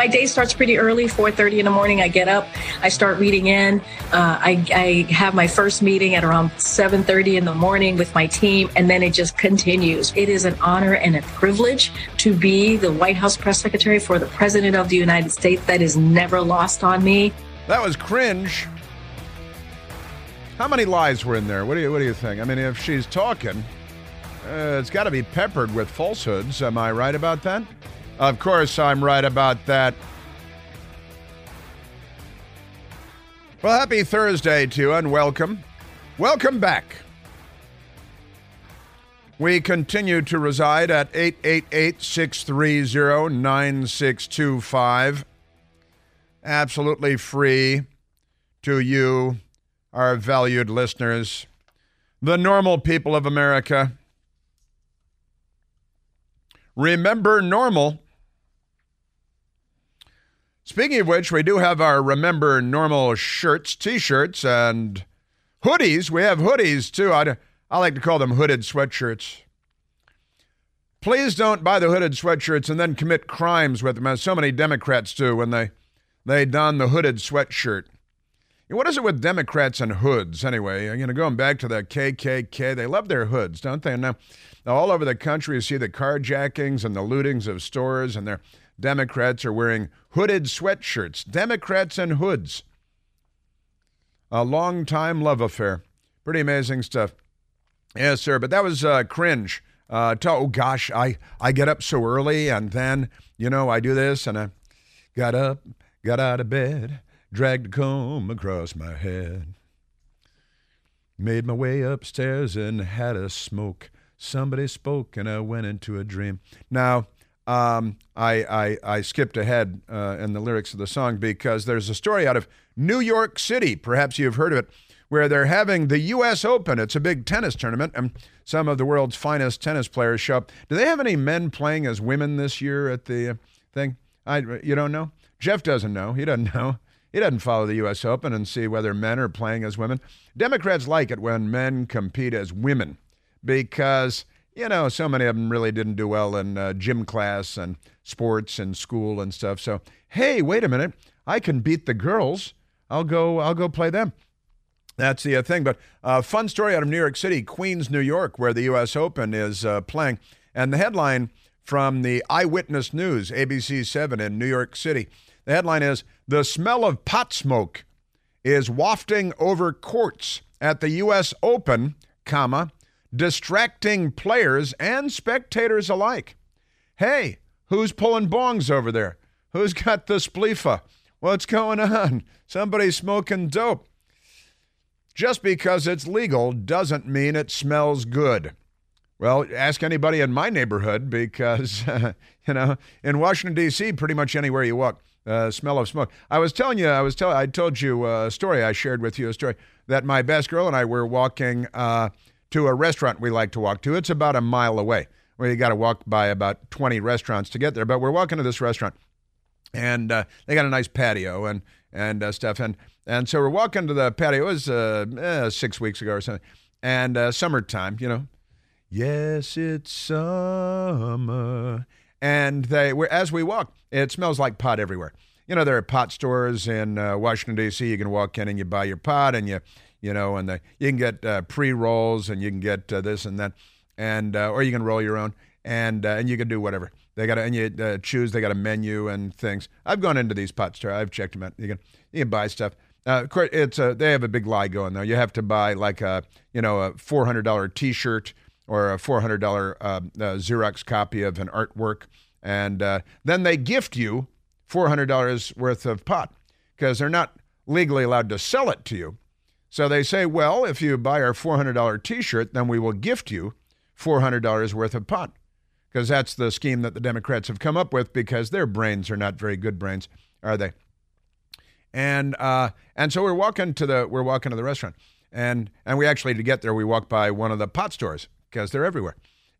My day starts pretty early, 4:30 in the morning. I get up, I start reading in. Uh, I, I have my first meeting at around 7:30 in the morning with my team, and then it just continues. It is an honor and a privilege to be the White House press secretary for the President of the United States. That is never lost on me. That was cringe. How many lies were in there? What do you What do you think? I mean, if she's talking, uh, it's got to be peppered with falsehoods. Am I right about that? Of course, I'm right about that. Well, happy Thursday to you and welcome. Welcome back. We continue to reside at 888 630 9625. Absolutely free to you, our valued listeners, the normal people of America. Remember normal. Speaking of which, we do have our Remember Normal shirts, t shirts, and hoodies. We have hoodies too. I, I like to call them hooded sweatshirts. Please don't buy the hooded sweatshirts and then commit crimes with them, as so many Democrats do when they, they don the hooded sweatshirt. What is it with Democrats and hoods, anyway? You know, going back to the KKK, they love their hoods, don't they? Now, all over the country, you see the carjackings and the lootings of stores, and their Democrats are wearing hooded sweatshirts. Democrats and hoods. A long time love affair. Pretty amazing stuff. Yes, sir. But that was uh, cringe. Uh, to, oh gosh, I I get up so early, and then you know I do this, and I got up, got out of bed, dragged a comb across my head, made my way upstairs, and had a smoke. Somebody spoke, and I went into a dream. Now um, I, I, I, skipped ahead uh, in the lyrics of the song because there's a story out of New York City. Perhaps you've heard of it, where they're having the U.S. Open. It's a big tennis tournament, and some of the world's finest tennis players show up. Do they have any men playing as women this year at the uh, thing? I, you don't know? Jeff doesn't know. He doesn't know. He doesn't follow the U.S. Open and see whether men are playing as women. Democrats like it when men compete as women because you know, so many of them really didn't do well in uh, gym class and sports and school and stuff. So, hey, wait a minute, I can beat the girls. I'll go. I'll go play them. That's the uh, thing. But uh, fun story out of New York City, Queens, New York, where the U.S. Open is uh, playing, and the headline from the Eyewitness News, ABC Seven in New York City. The headline is "The smell of pot smoke is wafting over courts at the U.S. Open, comma." Distracting players and spectators alike. Hey, who's pulling bongs over there? Who's got the spleefa? What's going on? Somebody's smoking dope. Just because it's legal doesn't mean it smells good. Well, ask anybody in my neighborhood because, uh, you know, in Washington, D.C., pretty much anywhere you walk, uh, smell of smoke. I was telling you, I was telling, I told you a story. I shared with you a story that my best girl and I were walking uh, to a restaurant we like to walk to. It's about a mile away, you got to walk by about 20 restaurants to get there. But we're walking to this restaurant, and uh, they got a nice patio and and uh, stuff. And and so we're walking to the patio. It was uh, eh, six weeks ago or something, and uh, summertime, you know. Yes, it's summer. And they, as we walk, it smells like pot everywhere. You know, there are pot stores in uh, Washington D.C. You can walk in and you buy your pot, and you you know, and the, you can get uh, pre rolls and you can get uh, this and that, and uh, or you can roll your own, and uh, and you can do whatever. They got and you uh, choose. They got a menu and things. I've gone into these pot stores. I've checked them out. You can you can buy stuff. Uh, of course, it's a, they have a big lie going though. You have to buy like a you know a four hundred dollar T-shirt or a four hundred dollar Xerox copy of an artwork, and then they gift you four hundred dollars worth of pot because they're not legally allowed to sell it to you. So they say, well, if you buy our $400 t shirt, then we will gift you $400 worth of pot. Because that's the scheme that the Democrats have come up with because their brains are not very good brains, are they? And uh, and so we're walking to the we're walking to the restaurant, and and we actually to get there we walk by one of the pot stores because they're everywhere,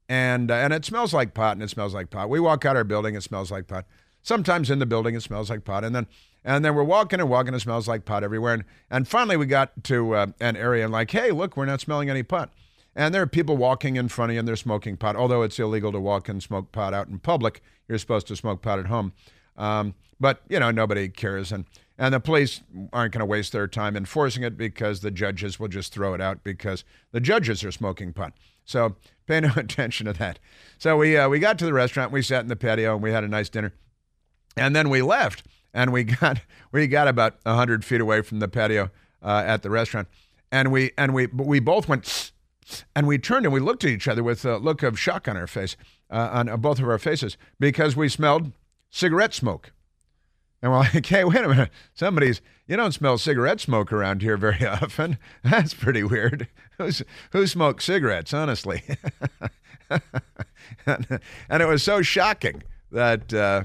and uh, and it smells like pot and it smells like pot. We walk out our building, it smells like pot. Sometimes in the building it smells like pot, and then and then we're walking and walking. It smells like pot everywhere. And, and finally, we got to uh, an area and like, hey, look, we're not smelling any pot. And there are people walking in front of you and they're smoking pot. Although it's illegal to walk and smoke pot out in public, you're supposed to smoke pot at home. Um, but you know nobody cares, and and the police aren't going to waste their time enforcing it because the judges will just throw it out because the judges are smoking pot. So pay no attention to that. So we uh, we got to the restaurant, we sat in the patio, and we had a nice dinner, and then we left, and we got we got about hundred feet away from the patio uh, at the restaurant, and we and we we both went, and we turned and we looked at each other with a look of shock on our face, uh, on both of our faces, because we smelled cigarette smoke. And we're like, hey, wait a minute. Somebody's, you don't smell cigarette smoke around here very often. That's pretty weird. Who's, who smokes cigarettes, honestly? and, and, it was so shocking that, uh,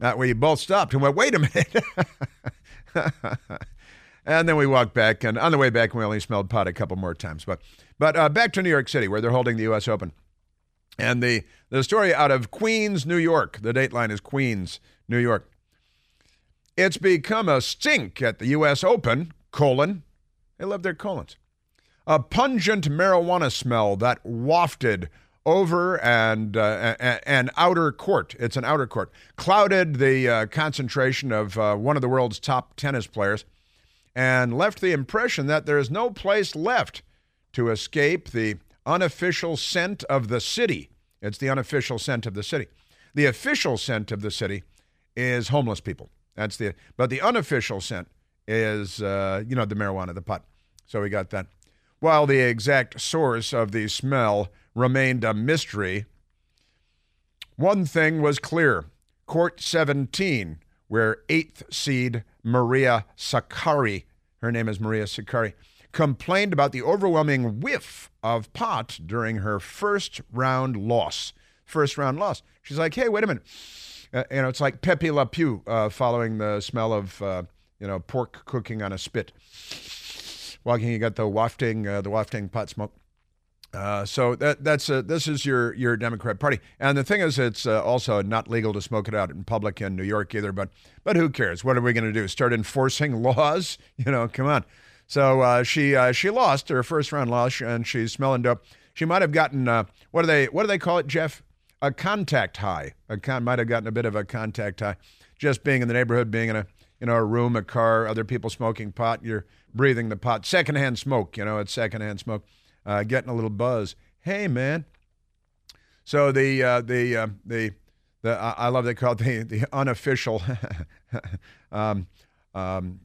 that we both stopped and went, wait a minute. and then we walked back. And on the way back, we only smelled pot a couple more times. But, but uh, back to New York City, where they're holding the U.S. Open. And the, the story out of Queens, New York, the dateline is Queens, New York. It's become a stink at the U.S. Open, colon. They love their colons. A pungent marijuana smell that wafted over and uh, an outer court. It's an outer court. Clouded the uh, concentration of uh, one of the world's top tennis players and left the impression that there is no place left to escape the unofficial scent of the city. It's the unofficial scent of the city. The official scent of the city is homeless people. That's the but the unofficial scent is uh, you know the marijuana, the pot. So we got that. While the exact source of the smell remained a mystery, one thing was clear: Court 17, where eighth seed Maria Sakkari, her name is Maria Sakkari, complained about the overwhelming whiff of pot during her first round loss. First round loss. She's like, hey, wait a minute. Uh, you know, it's like Pepe Le Pew uh, following the smell of uh, you know pork cooking on a spit. Walking, you got the wafting, uh, the wafting pot smoke. Uh, so that that's this is your your Democrat Party, and the thing is, it's uh, also not legal to smoke it out in public in New York either. But but who cares? What are we going to do? Start enforcing laws? You know, come on. So she she lost her first round loss, and she's smelling dope. She might have gotten what do they what do they call it, Jeff? a contact high. A con- might have gotten a bit of a contact high. Just being in the neighborhood, being in a you know a room, a car, other people smoking pot, you're breathing the pot, secondhand smoke. You know, it's secondhand smoke. Uh, getting a little buzz. Hey, man. So the uh, the uh, the the I love they call it the the unofficial um, um,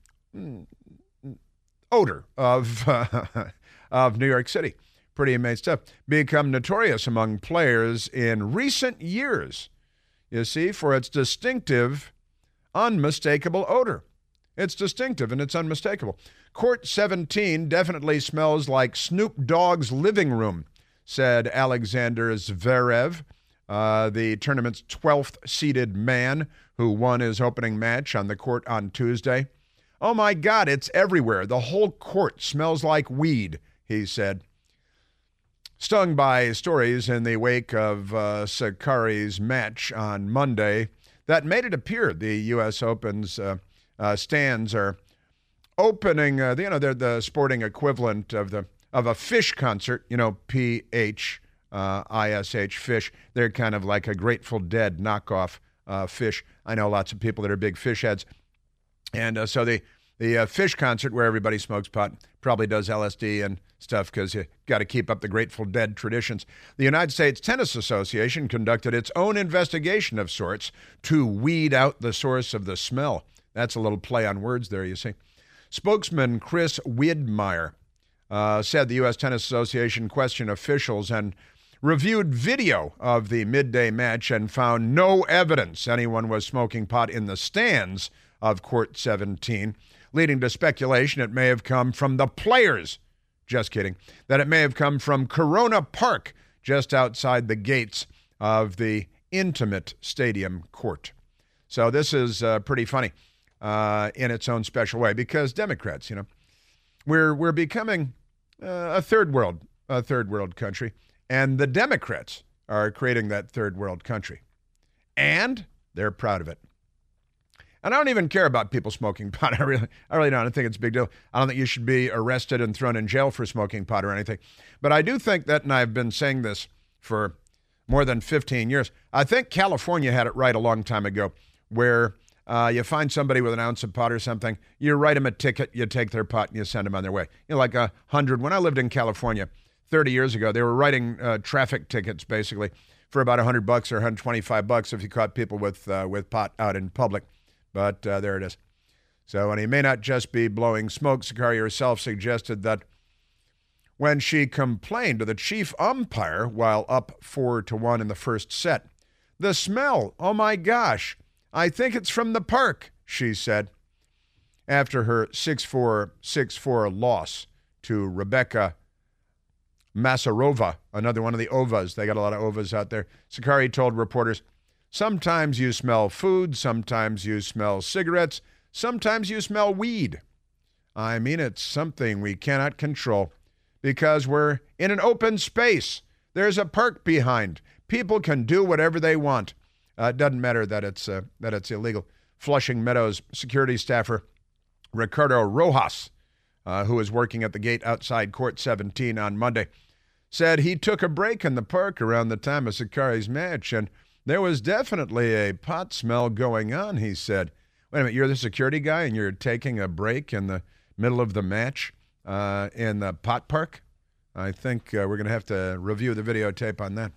odor of of New York City pretty amazing stuff, become notorious among players in recent years, you see, for its distinctive, unmistakable odor. It's distinctive and it's unmistakable. Court 17 definitely smells like Snoop Dogg's living room, said Alexander Zverev, uh, the tournament's 12th seeded man who won his opening match on the court on Tuesday. Oh my God, it's everywhere. The whole court smells like weed, he said. Stung by stories in the wake of uh, Sakkari's match on Monday that made it appear the U.S. Open's uh, uh, stands are opening. Uh, you know, they're the sporting equivalent of the of a Phish concert. You know, P H uh, I S H Phish. They're kind of like a Grateful Dead knockoff uh, Phish. I know lots of people that are big Phish heads, and so the the Phish concert where everybody smokes pot probably does LSD and stuff because you got to keep up the Grateful Dead traditions. The United States Tennis Association conducted its own investigation of sorts to weed out the source of the smell. That's a little play on words there, you see. Spokesman Chris Widmaier uh, said the U.S. Tennis Association questioned officials and reviewed video of the midday match and found no evidence anyone was smoking pot in the stands of Court 17, leading to speculation it may have come from the players just kidding. That it may have come from Corona Park, just outside the gates of the intimate stadium court. So this is uh, pretty funny uh, in its own special way because Democrats, you know, we're we're becoming uh, a third world a third world country, and the Democrats are creating that third world country, and they're proud of it. And I don't even care about people smoking pot. I really, I really don't. I think it's a big deal. I don't think you should be arrested and thrown in jail for smoking pot or anything. But I do think that, and I've been saying this for more than 15 years, I think California had it right a long time ago, where Uh, you find somebody with an ounce of pot or something, you write them a ticket, you take their pot, and you send them on their way. You know, like a hundred. When I lived in California 30 years ago, they were writing uh, traffic tickets basically for about 100 bucks or 125 bucks if you caught people with uh, with pot out in public. But uh, there it is. So, and he may not just be blowing smoke. Sakkari herself suggested that when she complained to the chief umpire while up four to one in the first set, the smell, oh my gosh, I think it's from the park, she said, after her 6 4 6 4 loss to Rebecca Masarova, another one of the Ovas. They got a lot of Ovas out there. Sakkari told reporters, Sometimes you smell food, sometimes you smell cigarettes, sometimes you smell weed. I mean, it's something we cannot control because we're in an open space. There's a park behind. People can do whatever they want. Uh, it doesn't matter that it's uh, that it's illegal. Flushing Meadows security staffer Ricardo Rojas, uh, who was working at the gate outside Court 17 on Monday, said he took a break in the park around the time of Sakkari's match, and there was definitely a pot smell going on. He said, "Wait a minute, you're the security guy, and you're taking a break in the middle of the match uh, in the pot park." I think uh, we're going to have to review the videotape on that.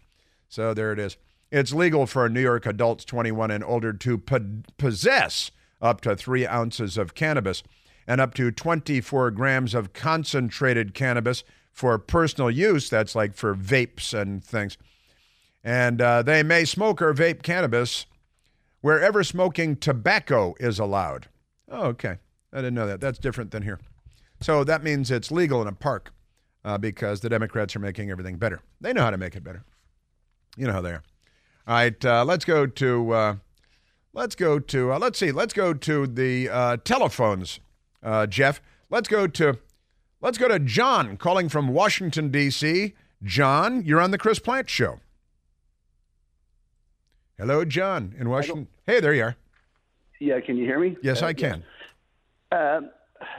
So there it is. It's legal for New York adults 21 and older to po- possess up to three ounces of cannabis and up to 24 grams of concentrated cannabis for personal use. That's like for vapes and things. And uh, they may smoke or vape cannabis wherever smoking tobacco is allowed. Oh, okay. I didn't know that. That's different than here. So that means it's legal in a park uh, because the Democrats are making everything better. They know how to make it better. You know how they are. All right, uh, let's go to uh, let's go to uh, let's see, let's go to the uh, telephones, uh, Jeff. Let's go to let's go to John calling from Washington D.C. John, you're on the Chris Plante Show. Hello, John in Washington. Hey, there you are. Yeah, can you hear me? Yes, I can. Uh,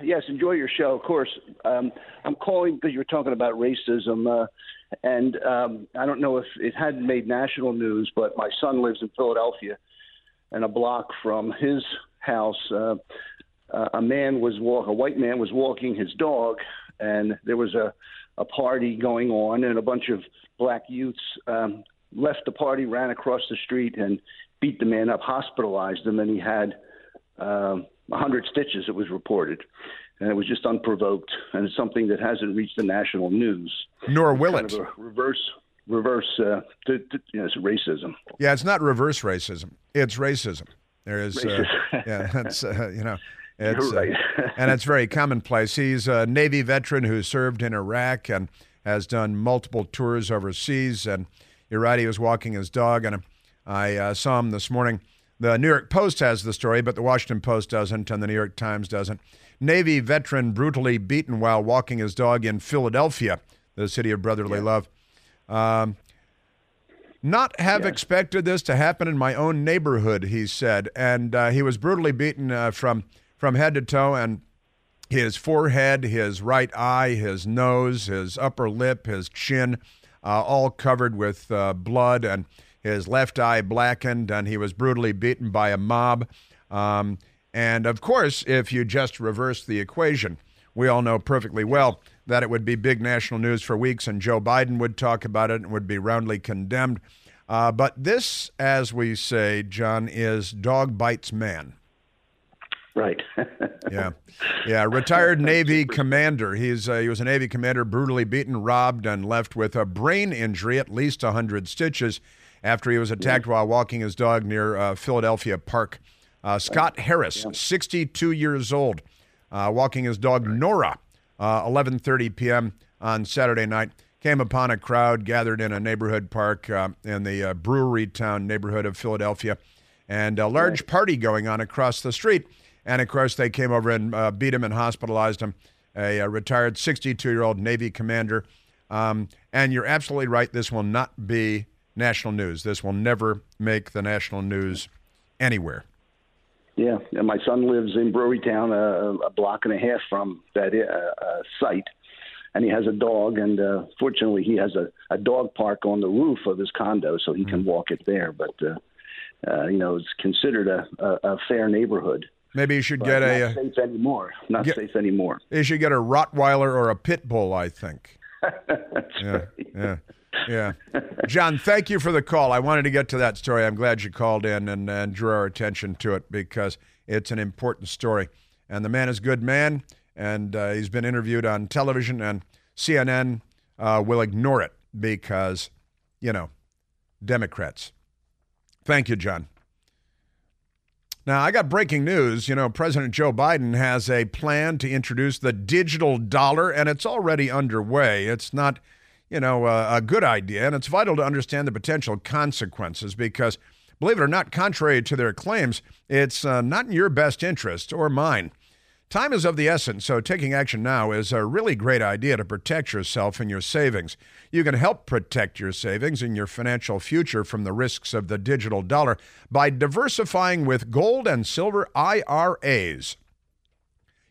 yes, enjoy your show, of course. Um, I'm calling because you were talking about racism. And um, I don't know if it hadn't made national news, but my son lives in Philadelphia, and a block from his house, uh, uh, a man was walk, a white man was walking his dog, and there was a a party going on, and a bunch of black youths um, left the party, ran across the street, and beat the man up, hospitalized him, and he had um, 100 stitches. It was reported and it was just unprovoked, and it's something that hasn't reached the national news. Nor will kind it. Reverse, reverse, uh, to, to, you know, it's racism. Yeah, it's not reverse racism. It's racism. There is, uh, yeah, that's uh, you know. It's, You're right. and it's very commonplace. He's a Navy veteran who served in Iraq and has done multiple tours overseas. And you're right, he was walking his dog, and I uh, saw him this morning. The New York Post has the story, but the Washington Post doesn't, and the New York Times doesn't. Navy veteran brutally beaten while walking his dog in Philadelphia, the city of brotherly yeah. love. Um, not have yeah. expected this to happen in my own neighborhood, he said, and uh, he was brutally beaten uh, from from head to toe, and his forehead, his right eye, his nose, his upper lip, his chin, uh, all covered with uh, blood, and his left eye blackened, and he was brutally beaten by a mob. Um, and of course, if you just reverse the equation, we all know perfectly well that it would be big national news for weeks, and Joe Biden would talk about it and would be roundly condemned. Uh, but this, as we say, John, is dog bites man. Right. yeah, yeah. Retired Navy commander. He's uh, he was a Navy commander, brutally beaten, robbed, and left with a brain injury, at least hundred stitches, after he was attacked yeah. while walking his dog near uh, Philadelphia Park. Uh, Scott Harris, 62 years old, uh, walking his dog Nora, 11:30 uh, p.m. on Saturday night, came upon a crowd gathered in a neighborhood park uh, in the uh, Brewery Town neighborhood of Philadelphia, and a large party going on across the street. And of course, they came over and beat him and hospitalized him. A, a retired 62-year-old Navy commander. Um, and you're absolutely right. This will not be national news. This will never make the national news anywhere. Yeah, and my son lives in Brewerytown, uh, a block and a half from that uh, uh, site, and he has a dog. And uh, fortunately, he has a, a dog park on the roof of his condo, so he mm-hmm. can walk it there. But uh, uh, you know, it's considered a, a, a fair neighborhood. Maybe you should But get a. uh, safe anymore. Not get- safe anymore. You should get a Rottweiler or a pit bull. I think. Yeah, right. yeah, yeah. John, thank you for the call. I wanted to get to that story. I'm glad you called in and, and drew our attention to it because it's an important story. And the man is a good man, and uh, he's been interviewed on television, and CNN uh, will ignore it because, you know, Democrats. Thank you, John. Now, I got breaking news. You know, President Joe Biden has a plan to introduce the digital dollar, and it's already underway. It's not, you know, a, a good idea, and it's vital to understand the potential consequences because, believe it or not, contrary to their claims, it's uh, not in your best interest or mine. Time is of the essence, so taking action now is a really great idea to protect yourself and your savings. You can help protect your savings and your financial future from the risks of the digital dollar by diversifying with gold and silver IRAs.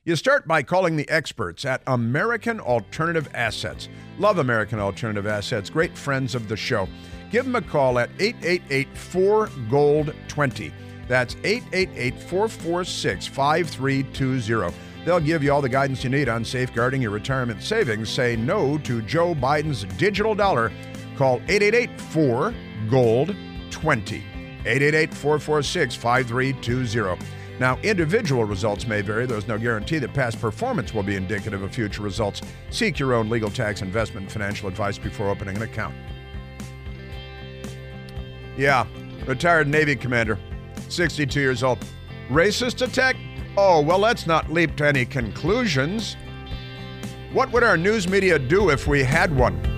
You start by calling the experts at American Alternative Assets. Love American Alternative Assets, great friends of the show. Give them a call at 888 4 Gold 20. That's 888 446 5320. They'll give you all the guidance you need on safeguarding your retirement savings. Say no to Joe Biden's digital dollar. Call 888 4 Gold 20. 888 446 5320. Now, individual results may vary. There's no guarantee that past performance will be indicative of future results. Seek your own legal, tax, investment, and financial advice before opening an account. Yeah, retired Navy commander, 62 years old. Racist attack? Oh, well, let's not leap to any conclusions. What would our news media do if we had one?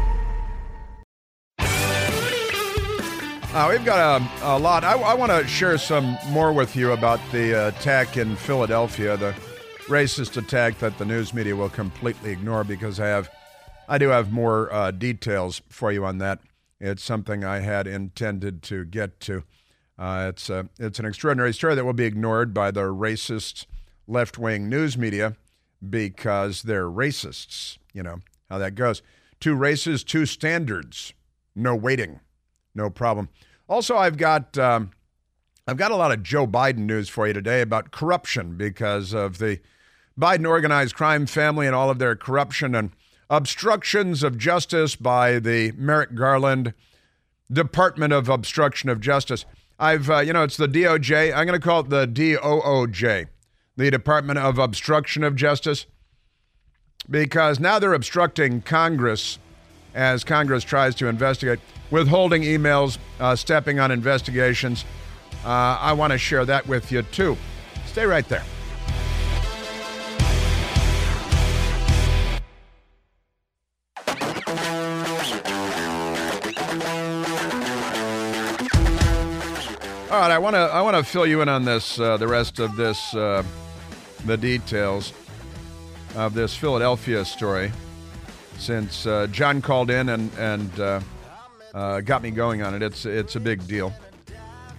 Uh, we've got a, a lot. I, I want to share some more with you about the uh, attack in Philadelphia, the racist attack that the news media will completely ignore because I have, I do have more uh, details for you on that. It's something I had intended to get to. Uh, it's a, it's an extraordinary story that will be ignored by the racist left wing news media because they're racists. You know how that goes. Two races, two standards. No waiting no problem. Also, I've got um, I've got a lot of Joe Biden news for you today about corruption because of the Biden organized crime family and all of their corruption and obstructions of justice by the Merrick Garland Department of Obstruction of Justice. I've uh, you know it's the DOJ. I'm going to call it the DOOJ, the Department of Obstruction of Justice, because now they're obstructing Congress as Congress tries to investigate, withholding emails, uh, stepping on investigations. Uh, I want to share that with you too. Stay right there. All right, I want to I want to fill you in on this uh, the rest of this uh, the details of this Philadelphia story since uh, John called in and and uh, uh, got me going on it. It's it's a big deal,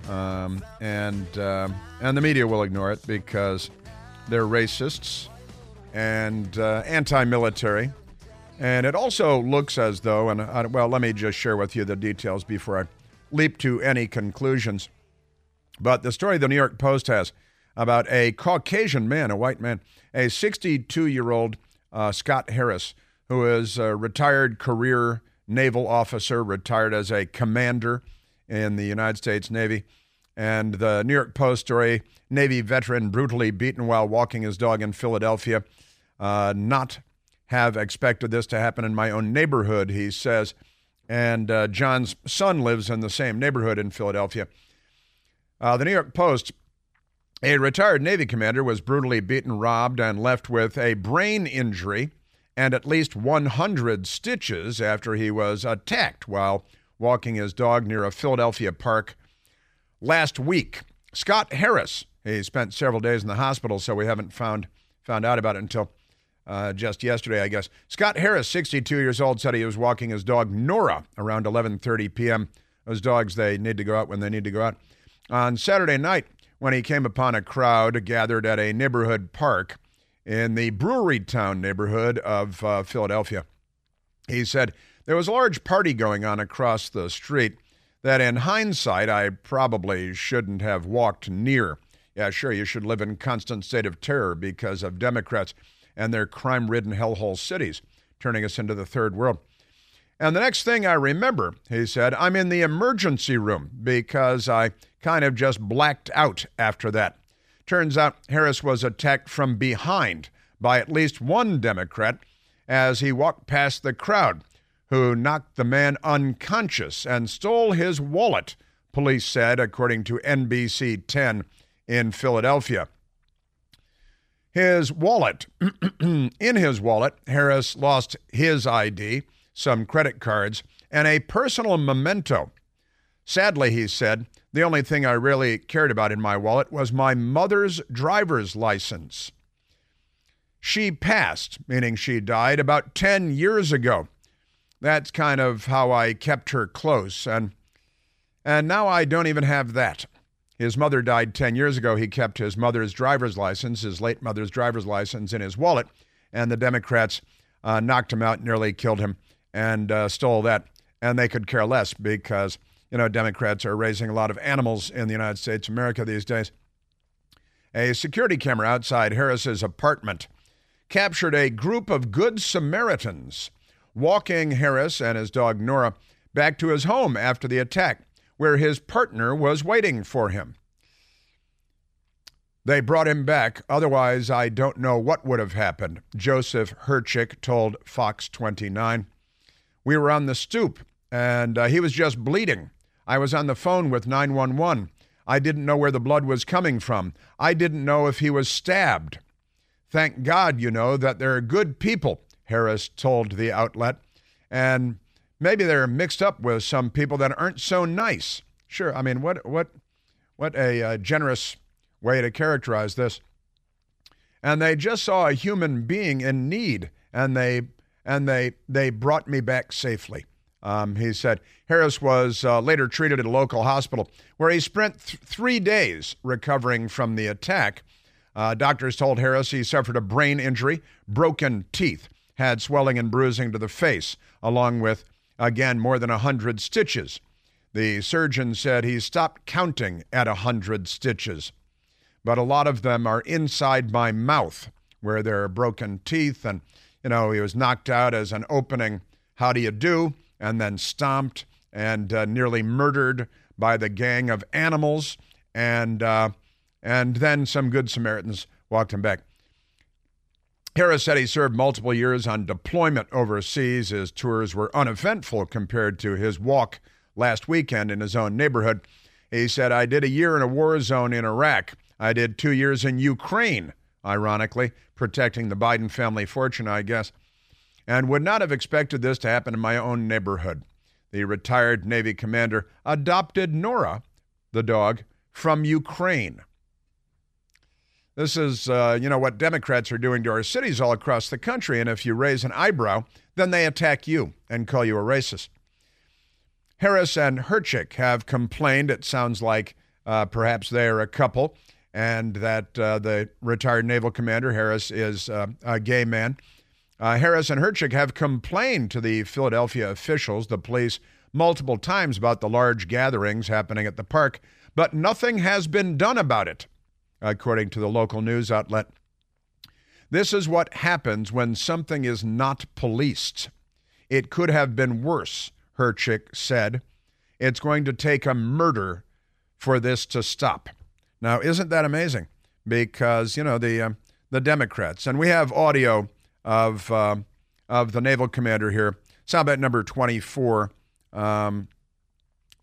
um, and um and the media will ignore it because they're racists and uh, anti-military, and it also looks as though and I, well, let me just share with you the details before I leap to any conclusions. But the story the New York Post has about a Caucasian man, a white man, a 62-year-old uh, Scott Harris who is a retired career naval officer, retired as a commander in the United States Navy. And the New York Post story Navy veteran brutally beaten while walking his dog in Philadelphia. Uh, not have expected this to happen in my own neighborhood, he says. and uh, John's son lives in the same neighborhood in Philadelphia. Uh, the New York Post a retired Navy commander was brutally beaten, robbed, and left with a brain injury and at least 100 stitches after he was attacked while walking his dog near a Philadelphia park last week. Scott Harris, he spent several days in the hospital, so we haven't found found out about it until uh, just yesterday, I guess. Scott Harris, 62 years old, said he was walking his dog Nora around 11:30 p.m. Those dogs, they need to go out when they need to go out. On Saturday night, when he came upon a crowd gathered at a neighborhood park in the Brewery Town neighborhood of uh, Philadelphia, he said there was a large party going on across the street that, in hindsight, I probably shouldn't have walked near. Yeah, sure, you should live in constant state of terror because of Democrats and their crime ridden hellhole cities, turning us into the third world. And the next thing I remember, he said, I'm in the emergency room because I kind of just blacked out after that. Turns out Harris was attacked from behind by at least one Democrat as he walked past the crowd, who knocked the man unconscious and stole his wallet, police said, according to NBC 10 in Philadelphia his wallet. in his wallet, Harris lost his ID, some credit cards, and a personal memento. Sadly, he said, the only thing I really cared about in my wallet was my mother's driver's license. She passed, meaning she died, about 10 years ago. That's kind of how I kept her close, and, and now I don't even have that. His mother died 10 years ago. He kept his mother's driver's license, his late mother's driver's license, in his wallet, and the Democrats uh, knocked him out, nearly killed him, and uh, stole that. And they could care less because, you know, Democrats are raising a lot of animals in the United States of America these days. A security camera outside Harris's apartment captured a group of Good Samaritans walking Harris and his dog Nora back to his home after the attack where his partner was waiting for him. They brought him back. Otherwise, I don't know what would have happened, Joseph Herchik told Fox 29. We were on the stoop, and uh, he was just bleeding. I was on the phone with 911. I didn't know where the blood was coming from. I didn't know if he was stabbed. Thank God, you know, that there are good people, Harris told the outlet. And maybe they're mixed up with some people that aren't so nice. Sure, I mean, what what what a uh, generous way to characterize this. And they just saw a human being in need, and they and they they brought me back safely. Um, he said Harris was uh, later treated at a local hospital where he spent th- three days recovering from the attack. Uh, doctors told Harris he suffered a brain injury, broken teeth, had swelling and bruising to the face, along with Again, more than 100 stitches. The surgeon said he stopped counting at 100 stitches. But a lot of them are inside my mouth, where there are broken teeth. And, you know, he was knocked out as an opening, how do you do? And then stomped and uh, nearly murdered by the gang of animals. And, uh, and then some good Samaritans walked him back. Harris said he served multiple years on deployment overseas. His tours were uneventful compared to his walk last weekend in his own neighborhood. He said, I did a year in a war zone in Iraq. I did two years in Ukraine, ironically, protecting the Biden family fortune, I guess, and would not have expected this to happen in my own neighborhood. The retired Navy commander adopted Nora, the dog, from Ukraine. This is, uh, you know, what Democrats are doing to our cities all across the country. And if you raise an eyebrow, then they attack you and call you a racist. Harris and Herchik have complained, it sounds like uh, perhaps they are a couple, and that uh, the retired naval commander, Harris, is uh, a gay man. Uh, Harris and Herchik have complained to the Philadelphia officials, the police, multiple times about the large gatherings happening at the park, but nothing has been done about it according to the local news outlet. This is what happens when something is not policed. It could have been worse, Herchik said. It's going to take a murder for this to stop. Now, isn't that amazing? Because, you know, the, uh, the Democrats, and we have audio of, uh, of the naval commander here, Soundbite number 24, Um,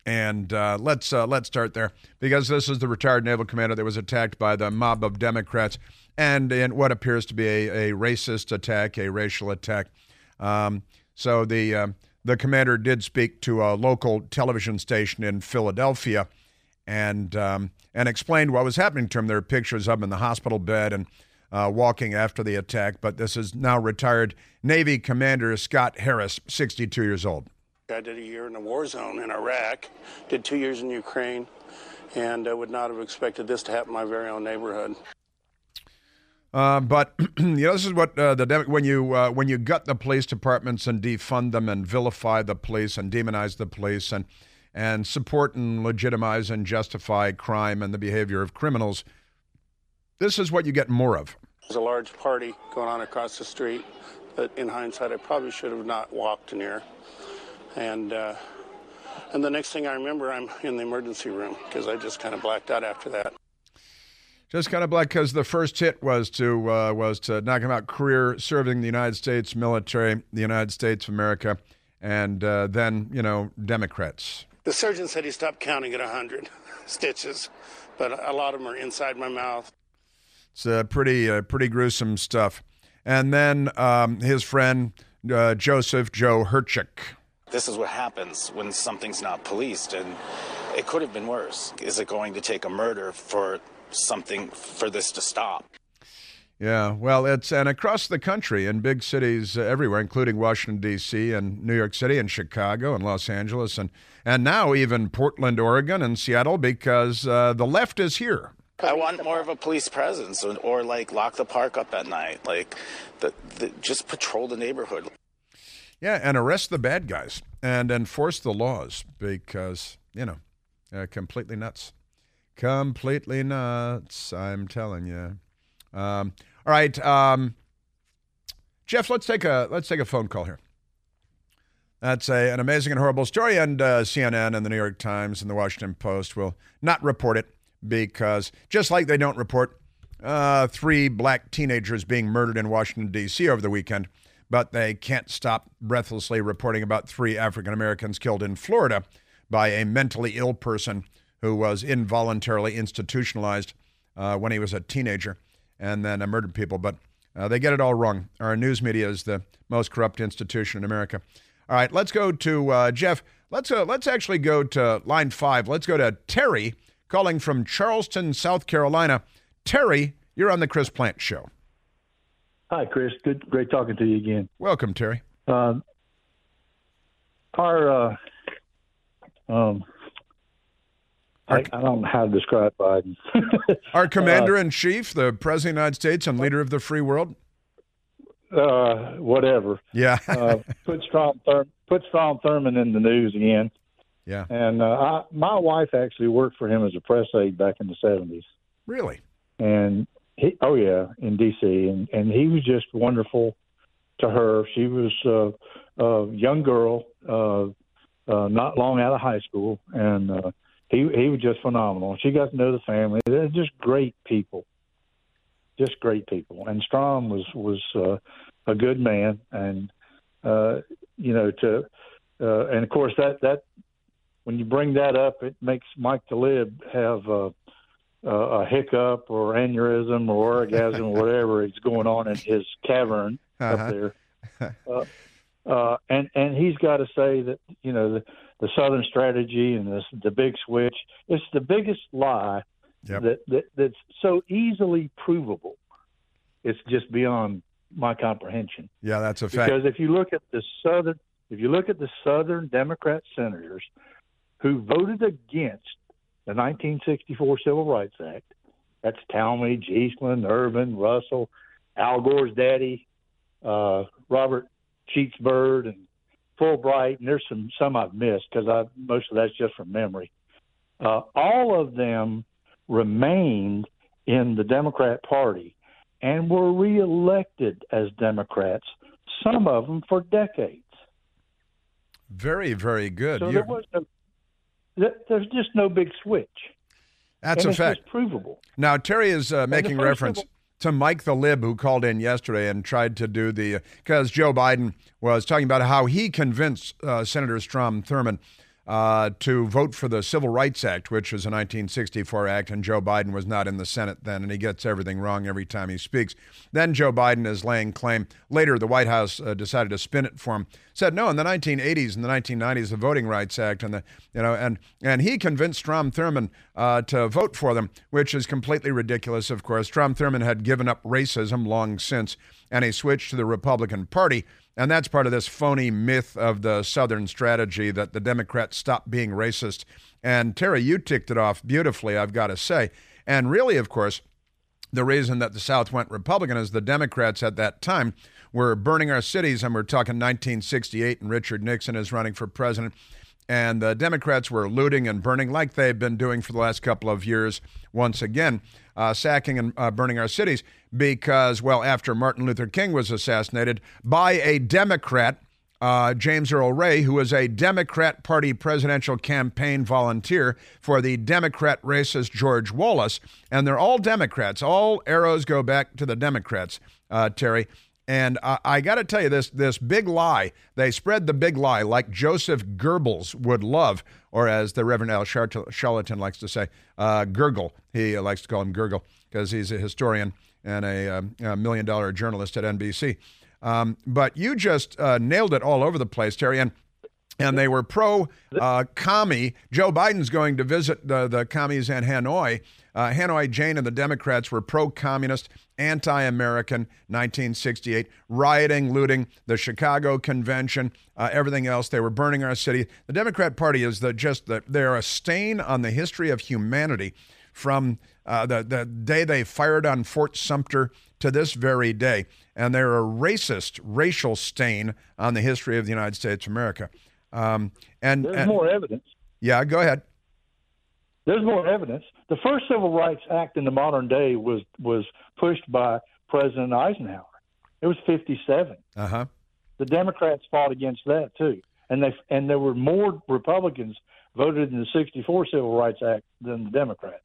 and uh, let's uh, let's start there because this is the retired naval commander that was attacked by the mob of Democrats and in what appears to be a, a racist attack, a racial attack. Um, so the uh, the commander did speak to a local television station in Philadelphia and um, and explained what was happening to him. There are pictures of him in the hospital bed and uh, walking after the attack. But this is now retired Navy Commander Scott Harris, 62 years old. I did a year in a war zone in Iraq, did two years in Ukraine, and I would not have expected this to happen in my very own neighborhood. Uh, but you know, this is what uh, the when you uh, when you gut the police departments and defund them and vilify the police and demonize the police and and support and legitimize and justify crime and the behavior of criminals, this is what you get more of. There's a large party going on across the street that, in hindsight, I probably should have not walked near. And uh, and the next thing I remember, I'm in the emergency room because I just kind of blacked out after that. Just kind of black because the first hit was to uh, was to knock him out. Career serving the United States military, the United States of America, and uh, then you know Democrats. The surgeon said he stopped counting at hundred stitches, but a lot of them are inside my mouth. It's uh, pretty uh, pretty gruesome stuff. And then um, his friend uh, Joseph Joe Herchik. This is what happens when something's not policed, and it could have been worse. Is it going to take a murder for something for this to stop. Yeah, well, it's and across the country in big cities uh, everywhere, including Washington D.C. and New York City and Chicago and Los Angeles and and now even Portland, Oregon and Seattle, because uh, the left is here. I want more of a police presence, or, or like lock the park up at night, like the, the, just patrol the neighborhood. Yeah, and arrest the bad guys and enforce the laws because you know, uh, completely nuts. Completely nuts, I'm telling you. Um, all right, um, Jeff. Let's take a let's take a phone call here. That's a, an amazing and horrible story, and uh, CNN and the New York Times and the Washington Post will not report it because just like they don't report uh, three black teenagers being murdered in Washington D.C. over the weekend, but they can't stop breathlessly reporting about three African Americans killed in Florida by a mentally ill person who was involuntarily institutionalized uh, when he was a teenager and then murdered people. But uh, they get it all wrong. Our news media is the most corrupt institution in America. All right, let's go to uh, Jeff. Let's uh, let's actually go to line five. Let's go to Terry calling from Charleston, South Carolina. Terry, you're on the Chris Plante Show. Hi, Chris. Good, great talking to you again. Welcome, Terry. Um, our um, I, I, don't know how to describe Biden. Our commander in chief, the president of the United States and leader of the free world. Uh, whatever. Yeah. uh, put Strom Thur- put Strom Thurmond in the news again. Yeah. And uh, I, my wife actually worked for him as a press aide back in the seventies. Really. And he, oh yeah, in D.C. and and he was just wonderful to her. She was uh, a young girl, uh, uh, not long out of high school, and uh, he he was just phenomenal. She got to know the family. They're just great people, just great people. And Strom was was uh, a good man, and uh, you know to uh, and of course that that when you bring that up, it makes Mike the Lib have a, a hiccup or aneurysm or orgasm or whatever is going on in his cavern uh-huh. up there. Uh, uh, and and he's got to say that you know the the Southern strategy and the, the big switch. It's the biggest lie yep. that, that that's so easily provable. It's just beyond my comprehension. Yeah, that's a fact. Because if you look at the Southern, if you look at the Southern Democrat senators who voted against the 1964 Civil Rights Act, that's Talmadge, Eastland, Ervin, Russell, Al Gore's daddy, uh, Robert Sheets Byrd, and Fulbright, and there's some some I've missed because I most of that's just from memory. Uh, all of them remained in the Democrat Party and were reelected as Democrats. Some of them for decades. Very, very good. So there was no, there's just no big switch. That's and a fact. provable. Now Terry is uh, making reference. to Mike the Lib, who called in yesterday and tried to do the, because Joe Biden was talking about how he convinced uh, Senator Strom Thurmond uh, to vote for the Civil Rights Act, which was a 1964 act, and Joe Biden was not in the Senate then, and he gets everything wrong every time he speaks. Then Joe Biden is laying claim. Later, the White House uh, decided to spin it for him. Said no, in the 1980s and the 1990s, the Voting Rights Act, and the you know, and and he convinced Strom Thurmond uh, to vote for them, which is completely ridiculous. Of course, Strom Thurmond had given up racism long since, and he switched to the Republican Party. And that's part of this phony myth of the Southern strategy that the Democrats stop being racist. And Terry, you ticked it off beautifully, I've got to say. And really, of course, the reason that the South went Republican is the Democrats at that time were burning our cities, and we're talking 1968, and Richard Nixon is running for president. And the Democrats were looting and burning like they've been doing for the last couple of years once again uh, sacking and uh, burning our cities because, well, after Martin Luther King was assassinated by a Democrat, uh, James Earl Ray, who was a Democrat Party presidential campaign volunteer for the Democrat racist George Wallace. And they're all Democrats. All arrows go back to the Democrats, uh, Terry. And I, I got to tell you this this big lie. They spread the big lie like Joseph Goebbels would love, or as the Reverend Al Sharpton likes to say, uh, Gurgle. He likes to call him Gurgle because he's a historian and a, um, a million dollar journalist at NBC. Um, but you just uh, nailed it all over the place, Terry. And and they were pro uh, commie. Joe Biden's going to visit the, the commies in Hanoi. Uh, Hanoi Jane and the Democrats were pro communist, anti American, 1968, rioting, looting, the Chicago Convention, uh, everything else. They were burning our city. The Democrat Party is the, just the, they're a stain on the history of humanity from uh, the, the day they fired on Fort Sumter to this very day. And they're a racist, racial stain on the history of the United States of America. Um, and there's and, more evidence. Yeah, go ahead. There's more evidence. The first Civil Rights Act in the modern day was was pushed by President Eisenhower. It was 57. Uh huh. The Democrats fought against that too, and they and there were more Republicans voted in the 64 Civil Rights Act than the Democrats.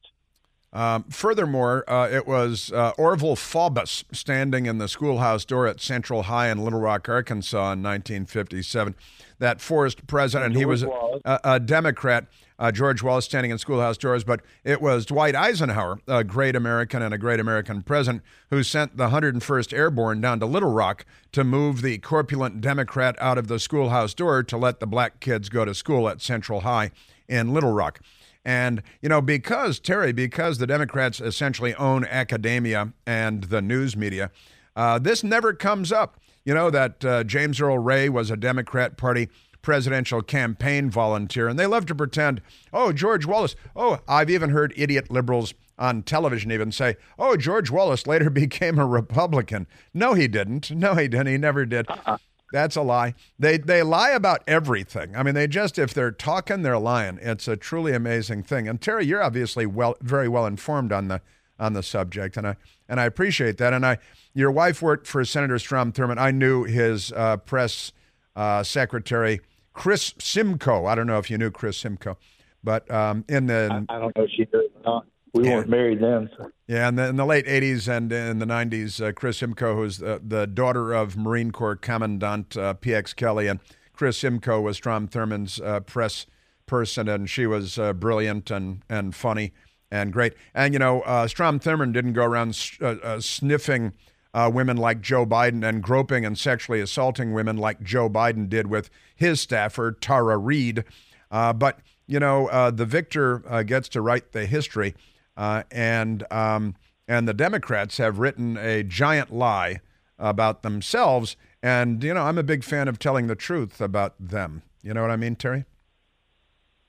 Um, furthermore, uh, it was uh, Orval Faubus standing in the schoolhouse door at Central High in Little Rock, Arkansas in 1957 that forced president. He was a, a, Democrat, uh, George Wallace, standing in schoolhouse doors, but it was Dwight Eisenhower, a great American and a great American president, who sent the 101st Airborne down to Little Rock to move the corpulent Democrat out of the schoolhouse door to let the black kids go to school at Central High in Little Rock. And, you know, because, Terry, because the Democrats essentially own academia and the news media, uh, this never comes up. You know, that uh, James Earl Ray was a Democrat Party presidential campaign volunteer, and they love to pretend, oh, George Wallace. Oh, I've even heard idiot liberals on television even say, oh, George Wallace later became a Republican. No, he didn't. No, he didn't. He never did. Uh-uh. That's a lie. They they lie about everything. I mean, they just if they're talking, they're lying. It's a truly amazing thing. And Terry, you're obviously well very well informed on the on the subject, and I and I appreciate that. And I your wife worked for Senator Strom Thurmond. I knew his uh, press uh, secretary, Chris Simcoe. I don't know if you knew Chris Simcoe, but um, in the I, I don't know if she did or not. We yeah. weren't married then. So. Yeah, the, in the late 80s and in the 90s, uh, Chris Simcoe, who's the, the daughter of Marine Corps Commandant uh, P.X. Kelley, and Chris Simcoe was Strom Thurmond's uh, press person, and she was uh, brilliant and, and funny and great. And, you know, uh, Strom Thurmond didn't go around uh, sniffing women like Joe Biden and groping and sexually assaulting women like Joe Biden did with his staffer, Tara Reade. but, you know, the victor gets to write the history. Uh, and um, and the Democrats have written a giant lie about themselves. And you know, I'm a big fan of telling the truth about them. You know what I mean, Terry?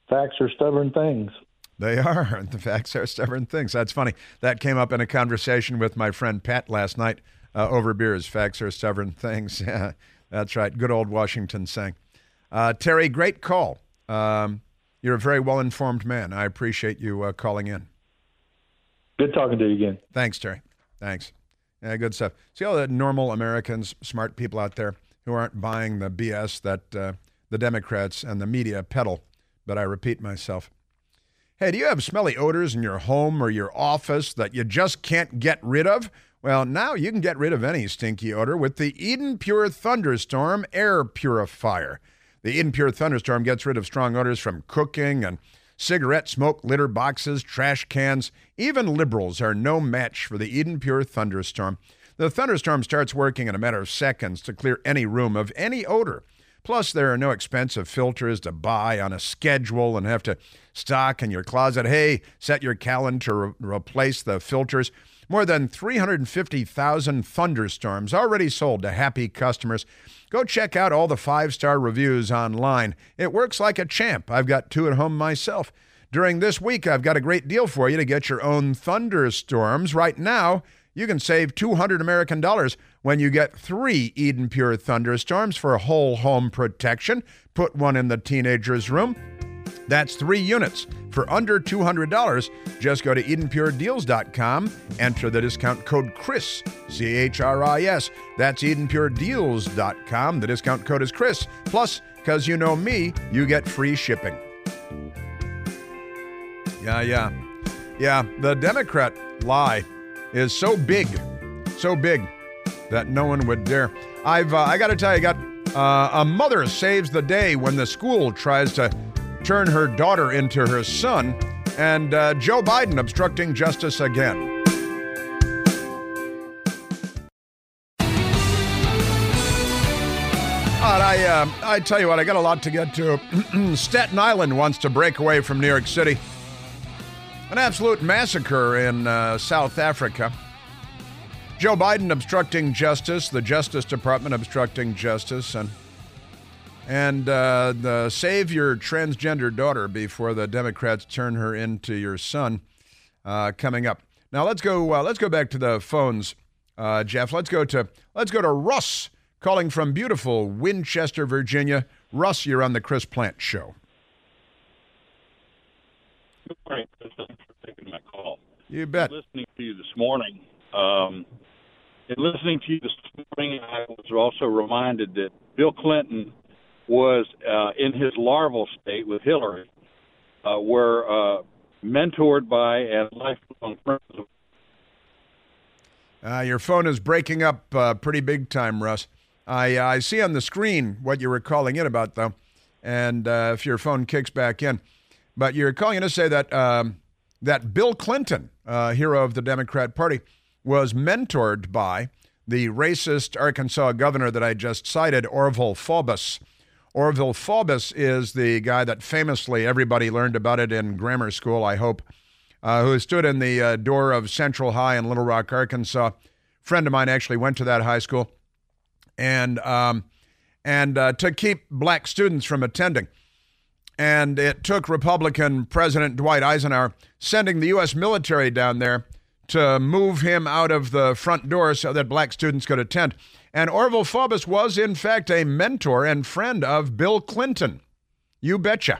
Facts are stubborn things. They are. The facts are stubborn things. That's funny. That came up in a conversation with my friend Pat last night uh, over beers. Facts are stubborn things. Yeah, that's right. Good old Washington saying. Uh, Terry, great call. Um, you're a very well informed man. I appreciate you uh, calling in. Good talking to you again. Thanks, Terry. Thanks. Yeah, good stuff. See all the normal Americans, smart people out there who aren't buying the BS that uh, the Democrats and the media peddle. But I repeat myself. Hey, do you have smelly odors in your home or your office that you just can't get rid of? Well, now you can get rid of any stinky odor with the Eden Pure Thunderstorm Air Purifier. The Eden Pure Thunderstorm gets rid of strong odors from cooking and cigarette smoke, litter boxes, trash cans. Even liberals are no match for the Eden Pure Thunderstorm. The thunderstorm starts working in a matter of seconds to clear any room of any odor. Plus, there are no expensive filters to buy on a schedule and have to stock in your closet. Hey, set your calendar to re- replace the filters. More than 350,000 thunderstorms already sold to happy customers. Go check out all the five star reviews online. It works like a champ. I've got two at home myself. During this week, I've got a great deal for you to get your own thunderstorms. Right now, you can save 200 American dollars when you get three Eden Pure thunderstorms for whole home protection. Put one in the teenager's room. That's three units for under $200. Just go to EdenPureDeals.com, enter the discount code CHRIS, C H R I S. That's EdenPureDeals.com. The discount code is CHRIS. Plus, because you know me, you get free shipping. Yeah, yeah. Yeah, the Democrat lie is so big, so big that no one would dare. I've uh, I got to tell you, I got uh, a mother saves the day when the school tries to turn her daughter into her son, and uh, Joe Biden obstructing justice again. I, uh, I tell you what, I got a lot to get to. Staten Island wants to break away from New York City. An absolute massacre in uh, South Africa. Joe Biden obstructing justice, the Justice Department obstructing justice, and and uh, the save your transgender daughter before the Democrats turn her into your son. Uh, coming up now, let's go. Uh, let's go back to the phones, uh, Jeff. Let's go to let's go to Russ calling from beautiful Winchester, Virginia. Russ, you're on the Chris Plante Show. Good morning, Chris. Thanks for taking my call. You bet. Listening to you this morning. Um, in listening to you this morning, I was also reminded that Bill Clinton was uh, in his larval state with Hillary, uh, were uh, mentored by and lifelong friends of Uh, your phone is breaking up uh, pretty big time, Russ. I, I see on the screen what you were calling in about, though, and uh, if your phone kicks back in. But you're calling in to say that um, that Bill Clinton, uh, hero of the Democrat Party, was mentored by the racist Arkansas governor that I just cited, Orval Faubus. Orval Faubus is the guy that famously everybody learned about it in grammar school, I hope, uh, who stood in the uh, door of Central High in Little Rock, Arkansas. friend of mine actually went to that high school, and um, and uh, to keep black students from attending. And it took Republican President Dwight Eisenhower sending the U.S. military down there to move him out of the front door so that black students could attend. And Orval Faubus was, in fact, a mentor and friend of Bill Clinton. You betcha.